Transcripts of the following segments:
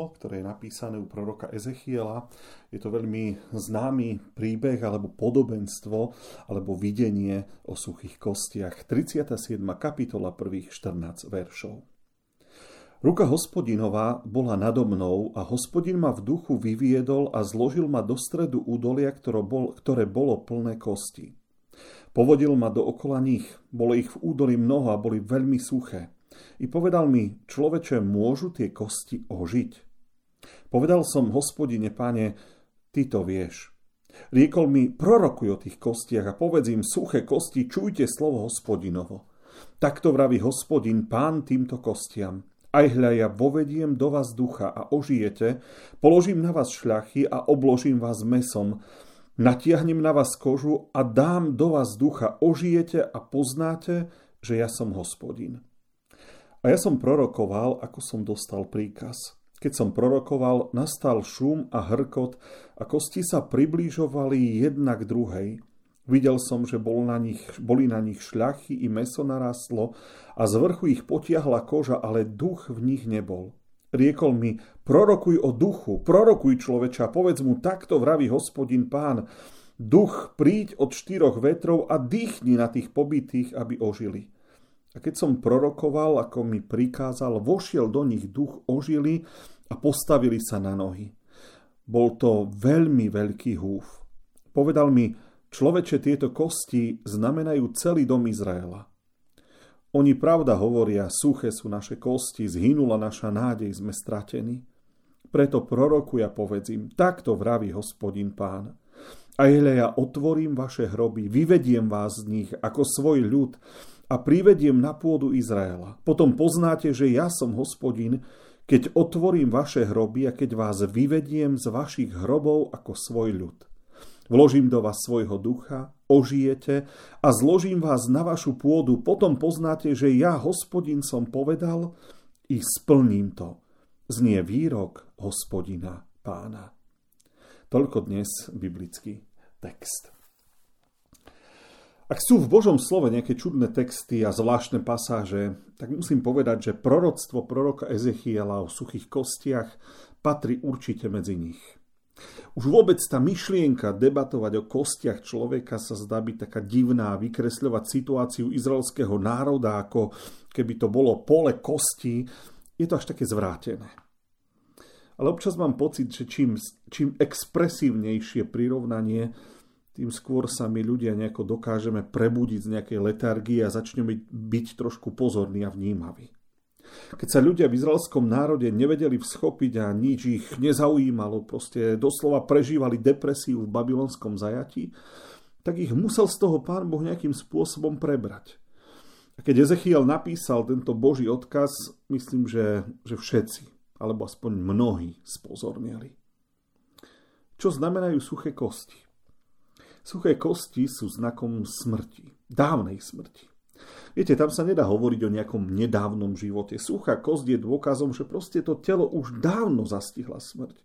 Slovo, ktoré je napísané u proroka Ezechiela. Je to veľmi známy príbeh alebo podobenstvo alebo videnie o suchých kostiach. 37. kapitola prvých 14 veršov. Ruka hospodinová bola nado mnou a hospodin ma v duchu vyviedol a zložil ma do stredu údolia, ktoré bolo plné kosti. Povodil ma do okola nich, bolo ich v údolí mnoho a boli veľmi suché. I povedal mi, človeče, môžu tie kosti ožiť? Povedal som, hospodine, pane, ty to vieš. Riekol mi, prorokuj o tých kostiach a povedz im, suché kosti, čujte slovo hospodinovo. Takto vraví hospodin, pán týmto kostiam. Aj hľa ja vovediem do vás ducha a ožijete, položím na vás šľachy a obložím vás mesom, natiahnem na vás kožu a dám do vás ducha, ožijete a poznáte, že ja som hospodin. A ja som prorokoval, ako som dostal príkaz. Keď som prorokoval, nastal šum a hrkot a kosti sa približovali jedna k druhej. Videl som, že bol na nich, boli na nich šľachy i meso narastlo a z vrchu ich potiahla koža, ale duch v nich nebol. Riekol mi, prorokuj o duchu, prorokuj človeča, povedz mu, takto vraví hospodin pán, duch príď od štyroch vetrov a dýchni na tých pobytých, aby ožili. A keď som prorokoval, ako mi prikázal, vošiel do nich duch, ožili a postavili sa na nohy. Bol to veľmi veľký húf. Povedal mi, človeče, tieto kosti znamenajú celý dom Izraela. Oni pravda hovoria, suché sú naše kosti, zhynula naša nádej, sme stratení. Preto prorokuja povedzím, takto vraví hospodin pán. A ja otvorím vaše hroby, vyvediem vás z nich ako svoj ľud a privediem na pôdu Izraela. Potom poznáte, že ja som hospodin, keď otvorím vaše hroby a keď vás vyvediem z vašich hrobov ako svoj ľud. Vložím do vás svojho ducha, ožijete a zložím vás na vašu pôdu. Potom poznáte, že ja, hospodin, som povedal i splním to. Znie výrok hospodina pána. Toľko dnes biblický text. Ak sú v Božom slove nejaké čudné texty a zvláštne pasáže, tak musím povedať, že proroctvo proroka Ezechiela o suchých kostiach patrí určite medzi nich. Už vôbec tá myšlienka debatovať o kostiach človeka sa zdá byť taká divná, vykresľovať situáciu izraelského národa, ako keby to bolo pole kosti, je to až také zvrátené. Ale občas mám pocit, že čím, čím expresívnejšie prirovnanie, tým skôr sa my ľudia nejako dokážeme prebudiť z nejakej letargie a začneme byť trošku pozorní a vnímaví. Keď sa ľudia v izraelskom národe nevedeli vschopiť a nič ich nezaujímalo, proste doslova prežívali depresiu v babylonskom zajatí, tak ich musel z toho pán Boh nejakým spôsobom prebrať. A keď Ezechiel napísal tento Boží odkaz, myslím, že, že všetci, alebo aspoň mnohí spozornili. Čo znamenajú suché kosti? Suché kosti sú znakom smrti, dávnej smrti. Viete, tam sa nedá hovoriť o nejakom nedávnom živote. Suchá kosť je dôkazom, že proste to telo už dávno zastihla smrť.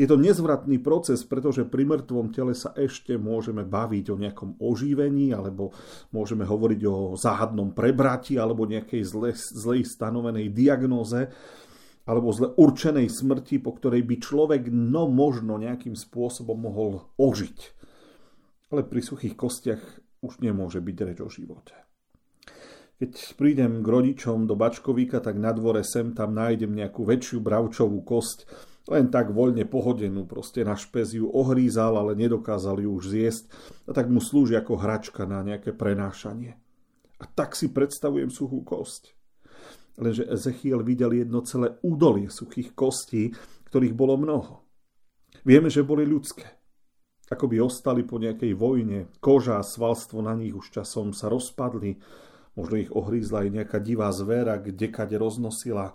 Je to nezvratný proces, pretože pri mŕtvom tele sa ešte môžeme baviť o nejakom oživení, alebo môžeme hovoriť o záhadnom prebrati, alebo nejakej zle, zlej stanovenej diagnóze, alebo zle určenej smrti, po ktorej by človek no možno nejakým spôsobom mohol ožiť ale pri suchých kostiach už nemôže byť reč o živote. Keď prídem k rodičom do Bačkovíka, tak na dvore sem tam nájdem nejakú väčšiu bravčovú kosť, len tak voľne pohodenú, proste na špeziu ohrízal, ale nedokázal ju už zjesť a tak mu slúži ako hračka na nejaké prenášanie. A tak si predstavujem suchú kosť. Lenže Ezechiel videl jedno celé údolie suchých kostí, ktorých bolo mnoho. Vieme, že boli ľudské ako by ostali po nejakej vojne. Koža a svalstvo na nich už časom sa rozpadli, možno ich ohrízla aj nejaká divá zvéra, kde kade roznosila.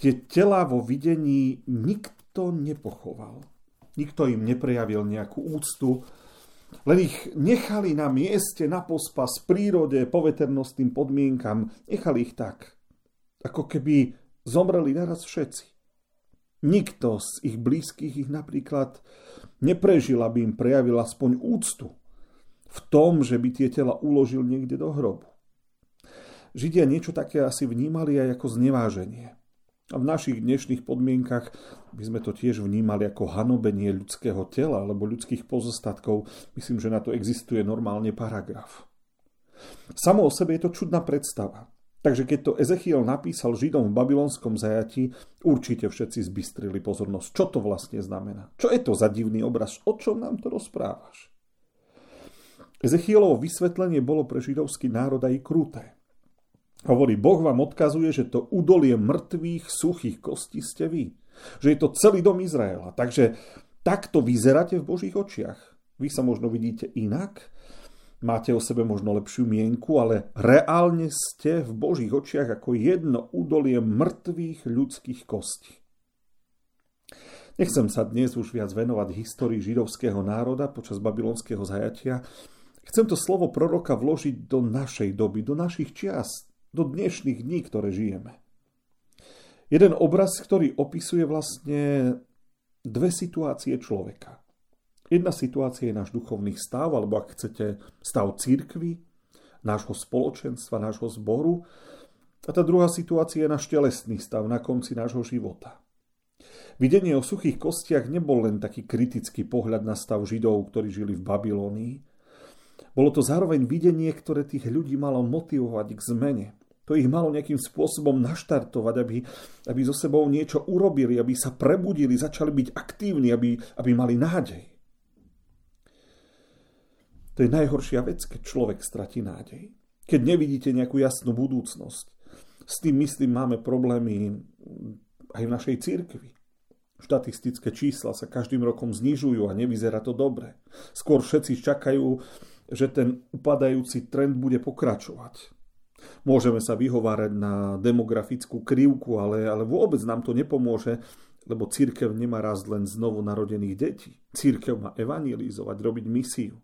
Tie tela vo videní nikto nepochoval. Nikto im neprejavil nejakú úctu, len ich nechali na mieste, na pospas, prírode, poveternostným podmienkam. Nechali ich tak, ako keby zomreli naraz všetci. Nikto z ich blízkych ich napríklad neprežil, aby im prejavil aspoň úctu v tom, že by tie tela uložil niekde do hrobu. Židia niečo také asi vnímali aj ako zneváženie. A v našich dnešných podmienkach by sme to tiež vnímali ako hanobenie ľudského tela alebo ľudských pozostatkov. Myslím, že na to existuje normálne paragraf. Samo o sebe je to čudná predstava. Takže keď to Ezechiel napísal Židom v babylonskom zajati, určite všetci zbystrili pozornosť. Čo to vlastne znamená? Čo je to za divný obraz? O čom nám to rozprávaš? Ezechielovo vysvetlenie bolo pre židovský národ aj kruté. Hovorí, Boh vám odkazuje, že to udolie mŕtvych, suchých kostí ste vy. Že je to celý dom Izraela. Takže takto vyzeráte v Božích očiach. Vy sa možno vidíte inak, máte o sebe možno lepšiu mienku, ale reálne ste v Božích očiach ako jedno udolie mŕtvych ľudských kostí. Nechcem sa dnes už viac venovať histórii židovského národa počas babylonského zajatia. Chcem to slovo proroka vložiť do našej doby, do našich čiast, do dnešných dní, ktoré žijeme. Jeden obraz, ktorý opisuje vlastne dve situácie človeka. Jedna situácia je náš duchovný stav, alebo ak chcete, stav církvy, nášho spoločenstva, nášho zboru. A tá druhá situácia je náš telesný stav na konci nášho života. Videnie o suchých kostiach nebol len taký kritický pohľad na stav Židov, ktorí žili v Babylónii. Bolo to zároveň videnie, ktoré tých ľudí malo motivovať k zmene, to ich malo nejakým spôsobom naštartovať, aby, aby so sebou niečo urobili, aby sa prebudili, začali byť aktívni, aby, aby mali nádej. To je najhoršia vec, keď človek stratí nádej. Keď nevidíte nejakú jasnú budúcnosť. S tým, myslím, máme problémy aj v našej cirkvi. Štatistické čísla sa každým rokom znižujú a nevyzerá to dobre. Skôr všetci čakajú, že ten upadajúci trend bude pokračovať. Môžeme sa vyhovárať na demografickú krivku, ale, ale vôbec nám to nepomôže, lebo církev nemá raz len znovu narodených detí. Církev má evangelizovať, robiť misiu.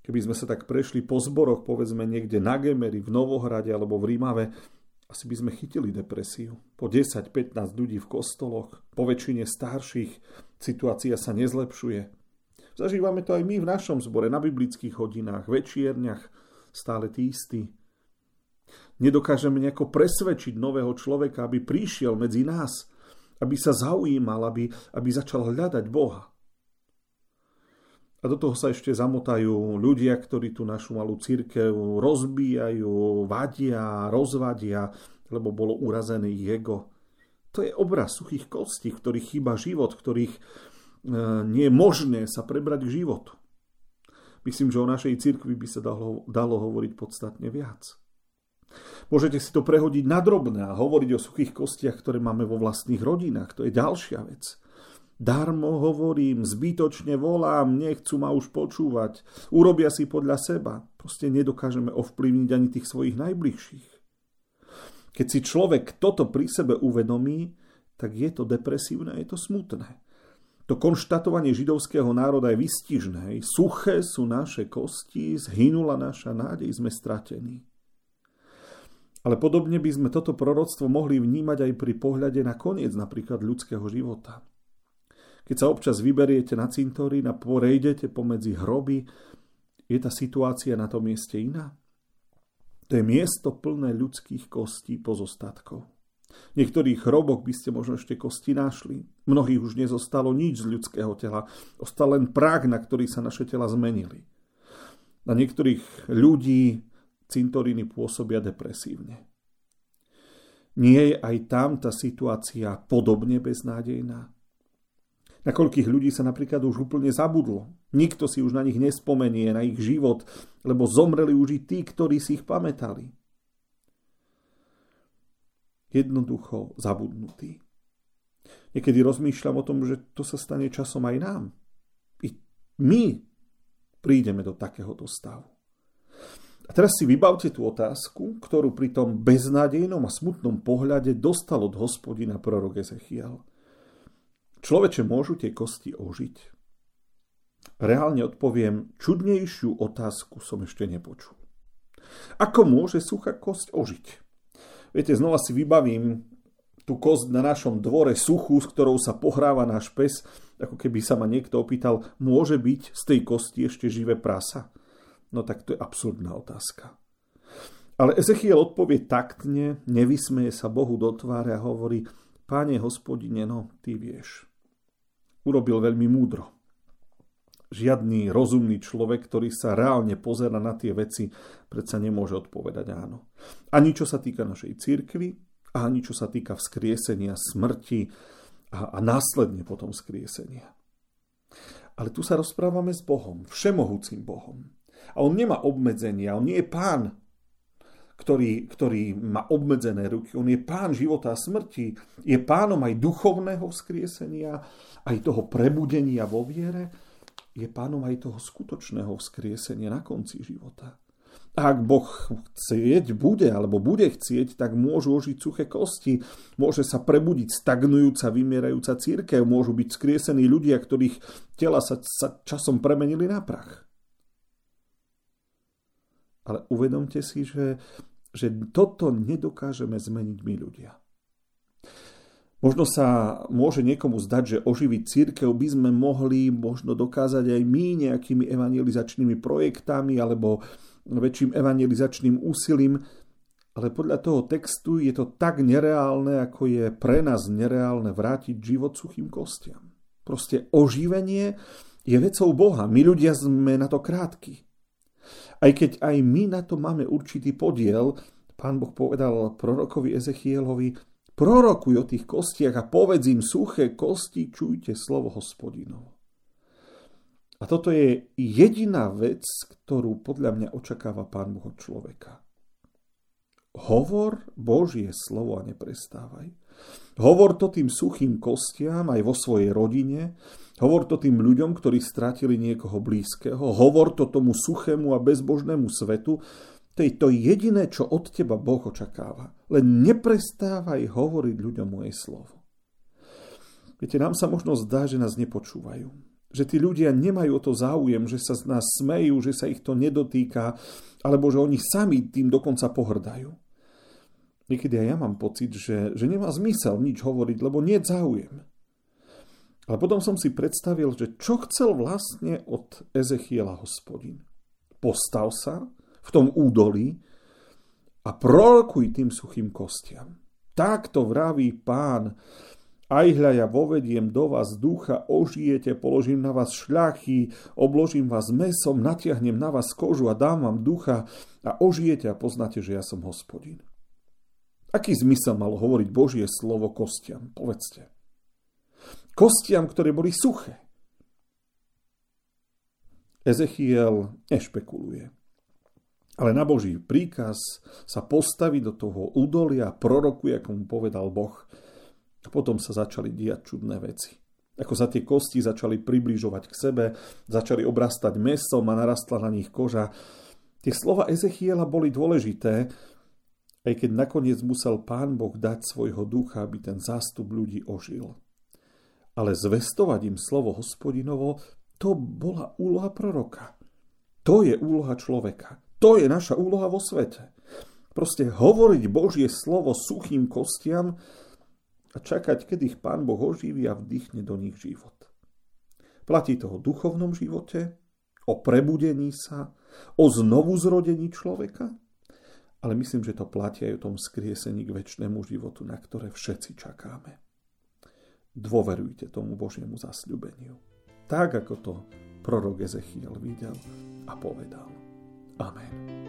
Keby sme sa tak prešli po zboroch, povedzme niekde na Gemery, v Novohrade alebo v Rímave, asi by sme chytili depresiu. Po 10-15 ľudí v kostoloch, po väčšine starších, situácia sa nezlepšuje. Zažívame to aj my v našom zbore, na biblických hodinách, večierniach, stále tí istí. Nedokážeme nejako presvedčiť nového človeka, aby prišiel medzi nás, aby sa zaujímal, aby, aby začal hľadať Boha. A do toho sa ešte zamotajú ľudia, ktorí tú našu malú církev rozbíjajú, vadia, rozvadia, lebo bolo urazené ego. To je obraz suchých kostí, v ktorých chýba život, ktorých e, nie je možné sa prebrať k životu. Myslím, že o našej cirkvi by sa dalo, dalo hovoriť podstatne viac. Môžete si to prehodiť na drobné a hovoriť o suchých kostiach, ktoré máme vo vlastných rodinách. To je ďalšia vec. Darmo hovorím, zbytočne volám, nechcú ma už počúvať, urobia si podľa seba. Proste nedokážeme ovplyvniť ani tých svojich najbližších. Keď si človek toto pri sebe uvedomí, tak je to depresívne, je to smutné. To konštatovanie židovského národa je vystižné. Suché sú naše kosti, zhynula naša nádej, sme stratení. Ale podobne by sme toto proroctvo mohli vnímať aj pri pohľade na koniec napríklad ľudského života. Keď sa občas vyberiete na cintorín a porejdete pomedzi hroby, je tá situácia na tom mieste iná? To je miesto plné ľudských kostí pozostatkov. Niektorých hroboch by ste možno ešte kosti našli. Mnohých už nezostalo nič z ľudského tela. Ostal len prach, na ktorý sa naše tela zmenili. Na niektorých ľudí cintoríny pôsobia depresívne. Nie je aj tam tá situácia podobne beznádejná? Na koľkých ľudí sa napríklad už úplne zabudlo. Nikto si už na nich nespomenie, na ich život, lebo zomreli už i tí, ktorí si ich pamätali. Jednoducho zabudnutí. Niekedy rozmýšľam o tom, že to sa stane časom aj nám. I my prídeme do takéhoto stavu. A teraz si vybavte tú otázku, ktorú pri tom beznádejnom a smutnom pohľade dostal od hospodina prorok Ezechiel. Človeče, môžu tie kosti ožiť? Reálne odpoviem, čudnejšiu otázku som ešte nepočul. Ako môže suchá kosť ožiť? Viete, znova si vybavím tú kosť na našom dvore suchú, s ktorou sa pohráva náš pes, ako keby sa ma niekto opýtal, môže byť z tej kosti ešte živé prasa? No tak to je absurdná otázka. Ale Ezechiel odpovie taktne, nevysmeje sa Bohu do tváre a hovorí, Páne hospodine, no, ty vieš. Urobil veľmi múdro. Žiadny rozumný človek, ktorý sa reálne pozera na tie veci, predsa nemôže odpovedať áno. Ani čo sa týka našej církvy, ani čo sa týka vzkriesenia smrti a, a následne potom vzkriesenia. Ale tu sa rozprávame s Bohom, všemohúcim Bohom. A on nemá obmedzenia, on nie je pán, ktorý, ktorý má obmedzené ruky. On je pán života a smrti. Je pánom aj duchovného vzkriesenia, aj toho prebudenia vo viere. Je pánom aj toho skutočného vzkriesenia na konci života. Ak Boh chcieť bude, alebo bude chcieť, tak môžu ožiť suché kosti, môže sa prebudiť stagnujúca, vymierajúca církev, môžu byť skriesení ľudia, ktorých tela sa, sa časom premenili na prach. Ale uvedomte si, že, že toto nedokážeme zmeniť my ľudia. Možno sa môže niekomu zdať, že oživiť církev by sme mohli možno dokázať aj my nejakými evangelizačnými projektami alebo väčším evangelizačným úsilím, ale podľa toho textu je to tak nereálne, ako je pre nás nereálne vrátiť život suchým kostiam. Proste oživenie je vecou Boha. My ľudia sme na to krátky. Aj keď aj my na to máme určitý podiel, pán Boh povedal prorokovi Ezechielovi, prorokuj o tých kostiach a povedz im suché kosti, čujte slovo hospodinovo. A toto je jediná vec, ktorú podľa mňa očakáva pán Boh od človeka. Hovor Božie slovo a neprestávaj. Hovor to tým suchým kostiam aj vo svojej rodine, Hovor to tým ľuďom, ktorí strátili niekoho blízkeho. Hovor to tomu suchému a bezbožnému svetu. To je to jediné, čo od teba Boh očakáva. Len neprestávaj hovoriť ľuďom moje slovo. Viete, nám sa možno zdá, že nás nepočúvajú. Že tí ľudia nemajú o to záujem, že sa z nás smejú, že sa ich to nedotýka, alebo že oni sami tým dokonca pohrdajú. Niekedy aj ja mám pocit, že, že nemá zmysel nič hovoriť, lebo nie je záujem. Ale potom som si predstavil, že čo chcel vlastne od Ezechiela hospodin. Postav sa v tom údolí a prorokuj tým suchým kostiam. Takto vraví pán, aj hľa ja vovediem do vás ducha, ožijete, položím na vás šľachy, obložím vás mesom, natiahnem na vás kožu a dám vám ducha a ožijete a poznáte, že ja som hospodin. Aký zmysel malo hovoriť Božie slovo kostiam? Povedzte kostiam, ktoré boli suché. Ezechiel nešpekuluje. Ale na Boží príkaz sa postaví do toho údolia, prorokuje, ako mu povedal Boh. A potom sa začali diať čudné veci. Ako sa tie kosti začali približovať k sebe, začali obrastať mesom a narastla na nich koža. Tie slova Ezechiela boli dôležité, aj keď nakoniec musel pán Boh dať svojho ducha, aby ten zástup ľudí ožil ale zvestovať im slovo hospodinovo, to bola úloha proroka. To je úloha človeka. To je naša úloha vo svete. Proste hovoriť Božie slovo suchým kostiam a čakať, kedy ich Pán Boh oživí a vdychne do nich život. Platí to o duchovnom živote, o prebudení sa, o znovu zrodení človeka, ale myslím, že to platí aj o tom skriesení k väčšnému životu, na ktoré všetci čakáme. Dôverujte tomu Božiemu zasľubeniu. Tak, ako to prorok Ezechiel videl a povedal. Amen.